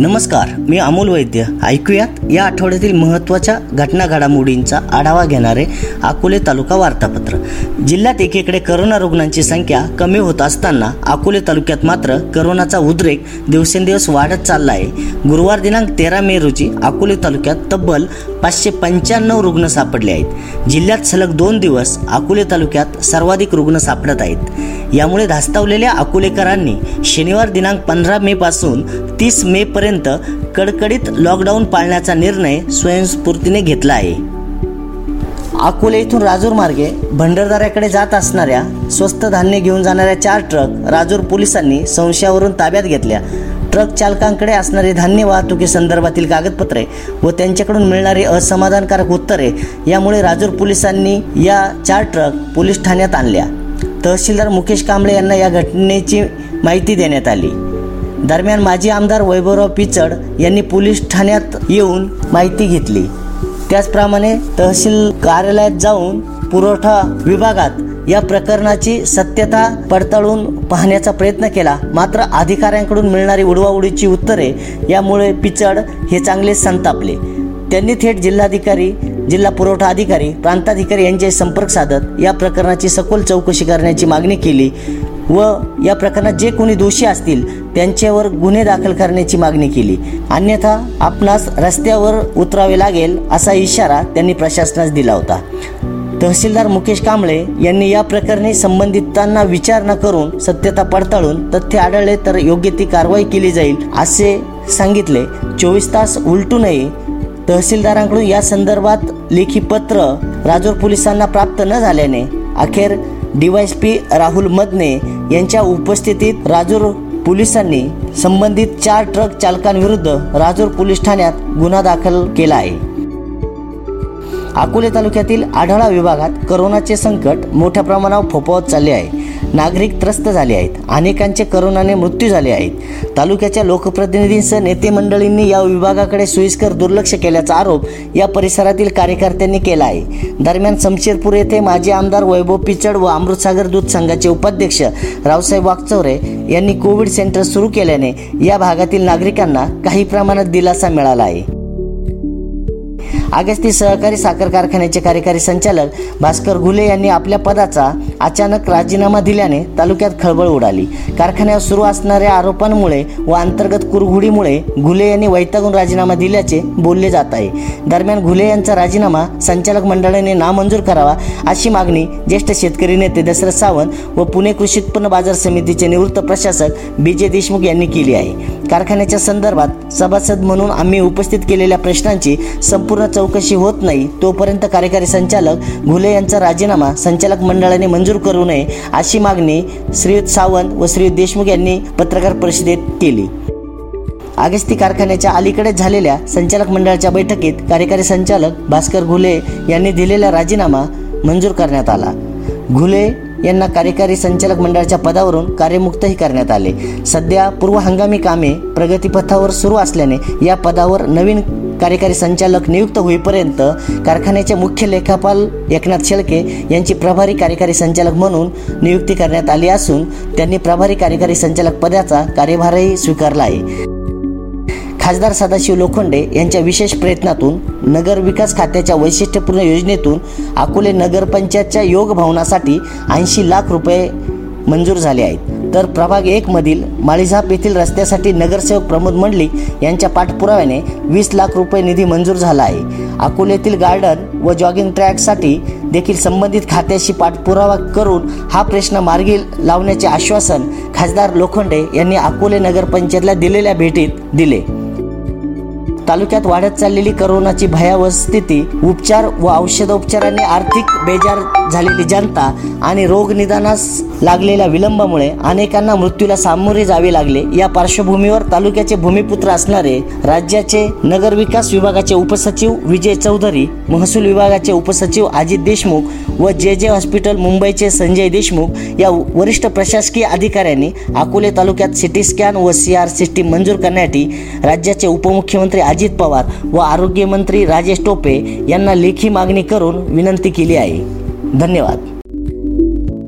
नमस्कार मी अमोल वैद्य. ऐकूयात या आठवड्यातील महत्त्वाच्या घटना घडामोडींचा आढावा घेणारे अकोले तालुका वार्तापत्र. जिल्ह्यात एकीकडे करोना रुग्णांची संख्या कमी होत असताना अकोले तालुक्यात मात्र करोनाचा उद्रेक दिवसेंदिवस वाढत चालला आहे. गुरुवार दिनांक तेरा मे रोजी अकोले तालुक्यात तब्बल पाचशे पंच्याण्णव रुग्ण सापडले आहेत. जिल्ह्यात सलग दोन दिवस अकोले तालुक्यात सर्वाधिक रुग्ण सापडत आहेत. यामुळे धास्तावलेल्या अकोलेकरांनी शनिवार दिनांक पंधरा मे पासून तीस मे पर्यंत कडकडीत लॉकडाऊन पाळण्याचा निर्णय स्वयंस्फूर्तीने घेतला आहे. अकोले इथून राजूर मार्गे भंडारदाऱ्याकडे जात असणाऱ्या स्वस्त धान्य घेऊन जाणाऱ्या चार ट्रक राजूर पोलिसांनी संशयावरून ताब्यात घेतल्या. ट्रक चालकांकडे असणारी धान्य वाहतुकी संदर्भातील कागदपत्रे व त्यांच्याकडून मिळणारी असमाधानकारक उत्तरे यामुळे राजूर पोलिसांनी या चार ट्रक पोलीस ठाण्यात आणल्या. तहसीलदार मुकेश कांबळे यांना या घटनेची माहिती देण्यात आली. दरम्यान माजी आमदार वैभवराव पिचड यांनी पोलीस ठाण्यात येऊन माहिती घेतली. त्याचप्रमाणे तहसील कार्यालयात जाऊन पुरवठा विभागात या प्रकरणाची सत्यता पडताळून पाहण्याचा प्रयत्न केला. मात्र अधिकाऱ्यांकडून मिळणारी उडवाउडीची उत्तरे यामुळे पिचड हे चांगले संतापले. त्यांनी थेट जिल्हाधिकारी जिल्हा पुरवठा अधिकारी प्रांताधिकारी यांचे संपर्क साधत या प्रकरणाची सखोल चौकशी करण्याची मागणी केली व या प्रकरणात जे कोणी दोषी असतील त्यांच्यावर गुन्हे दाखल करण्याची मागणी केली. अन्यथा आपणास रस्त्यावर उतरावे लागेल असा इशारा त्यांनी प्रशासनास दिला होता. तहसीलदार मुकेश कांबळे यांनी या प्रकरणी संबंधितांना विचारणा करून सत्यता पडताळून तथ्य आढळले तर योग्य ती कारवाई केली जाईल असे सांगितले. चोवीस तास उलटूनही तहसीलदारांकडून या संदर्भात लेखी पत्र राजूर पोलिसांना प्राप्त न झाल्याने अखेर डीवायसपी राहुल मदने यांच्या उपस्थितीत राजूर पोलिसांनी संबंधित चार ट्रक चालकांविरुद्ध राजूर पोलीस ठाण्यात गुन्हा दाखल केला आहे. अकोले तालुक्यातील आढळा विभागात करोनाचे संकट मोठ्या प्रमाणावर फोफावत चालले आहे. नागरिक त्रस्त झाले आहेत. अनेकांचे करोनाने मृत्यू झाले आहेत. तालुक्याच्या लोकप्रतिनिधींसह नेते मंडळींनी या विभागाकडे सोयीस्कर दुर्लक्ष केल्याचा आरोप या परिसरातील कार्यकर्त्यांनी केला आहे. दरम्यान शमशेरपूर येथे माजी आमदार वैभव पिचड व अमृतसागर दूध संघाचे उपाध्यक्ष रावसाहेब वागचौरे यांनी कोविड सेंटर सुरू केल्याने या भागातील नागरिकांना काही प्रमाणात दिलासा मिळाला आहे. आगस्ती सहकारी साखर कारखान्याचे कार्यकारी संचालक भास्कर घुले यांनी आपल्या पदाचा अचानक राजीनामा दिल्याने तालुक्यात खळबळ उडाली. कारखान्यावर सुरू असणाऱ्या आरोपांमुळे व अंतर्गत कुरघुडीमुळे घुले यांनी वैतागून राजीनामा दिल्याचे बोलले जात आहे. दरम्यान घुले यांचा राजीनामा संचालक मंडळाने नामंजूर करावा अशी मागणी ज्येष्ठ शेतकरी नेते दशरथ सावंत व पुणे कृषी उत्पन्न बाजार समितीचे निवृत्त प्रशासक बी जे देशमुख यांनी केली आहे. कारखान्याच्या संदर्भात सभासद म्हणून आम्ही उपस्थित केलेल्या प्रश्नांची संपूर्ण चौकशी होत नाही तोपर्यंत कार्यकारी संचालक घुले यांचा राजीनामा संचालक मंडळाने मंजूर करू नये अशी मागणी श्रीयुत सावंत व श्रीयुत देशमुख यांनी पत्रकार परिषदेत केली. आगस्ती कारखान्याच्या अलीकडेच झालेल्या संचालक मंडळाच्या बैठकीत कार्यकारी संचालक भास्कर घुले यांनी दिलेला राजीनामा मंजूर करण्यात आला. घुले यांना कार्यकारी संचालक मंडळाच्या पदावरून कार्यमुक्तही करण्यात आले. सध्या पूर्व हंगामी कामे प्रगतीपथावर सुरू असल्याने या पदावर नवीन कार्यकारी संचालक नियुक्त होईपर्यंत कारखान्याचे मुख्य लेखापाल एकनाथ शेळके यांची प्रभारी कार्यकारी संचालक म्हणून नियुक्ती करण्यात आली असून त्यांनी प्रभारी कार्यकारी संचालक पदाचा कार्यभारही स्वीकारला आहे. खासदार सदाशिव लोखंडे यांच्या विशेष प्रयत्नातून नगर विकास खात्याच्या वैशिष्ट्यपूर्ण योजनेतून अकोले नगरपंचायतच्या योग भवनासाठी ऐंशी लाख रुपये मंजूर झाले आहेत. तर प्रभाग एक मधील माळीझाप येथील रस्त्यासाठी नगरसेवक प्रमोद मंडलिक यांच्या पाठपुराव्याने वीस लाख रुपये निधी मंजूर झाला आहे. अकोलेतील गार्डन व जॉगिंग ट्रॅकसाठी देखील संबंधित खात्याशी पाठपुरावा करून हा प्रश्न मार्गी लावण्याचे आश्वासन खासदार लोखंडे यांनी अकोले नगरपंचायतला दिलेल्या भेटीत दिले. तालुक्यात वाढत चाललेली करोनाची भयावह स्थिती उपचार व औषधोपचारांनी आर्थिक बेजार झालेली जनता आणि रोग निदानास लागलेल्या विलंबामुळे अनेकांना मृत्यूला सामोरे जावे लागले. या पार्श्वभूमीवर तालुक्याचे भूमिपुत्र असणारे राज्याचे नगर विकास विभागाचे उपसचिव विजय चौधरी महसूल विभागाचे उपसचिव अजित देशमुख व जे जे हॉस्पिटल मुंबईचे संजय देशमुख या वरिष्ठ प्रशासकीय अधिकाऱ्यांनी अकोले तालुक्यात सिटी स्कॅन व सी आर सिस्टीम मंजूर करण्यासाठी राज्याचे उपमुख्यमंत्री अजित पवार व आरोग्यमंत्री राजेश टोपे यांना लेखी मागणी करून विनंती केली आहे. धन्यवाद.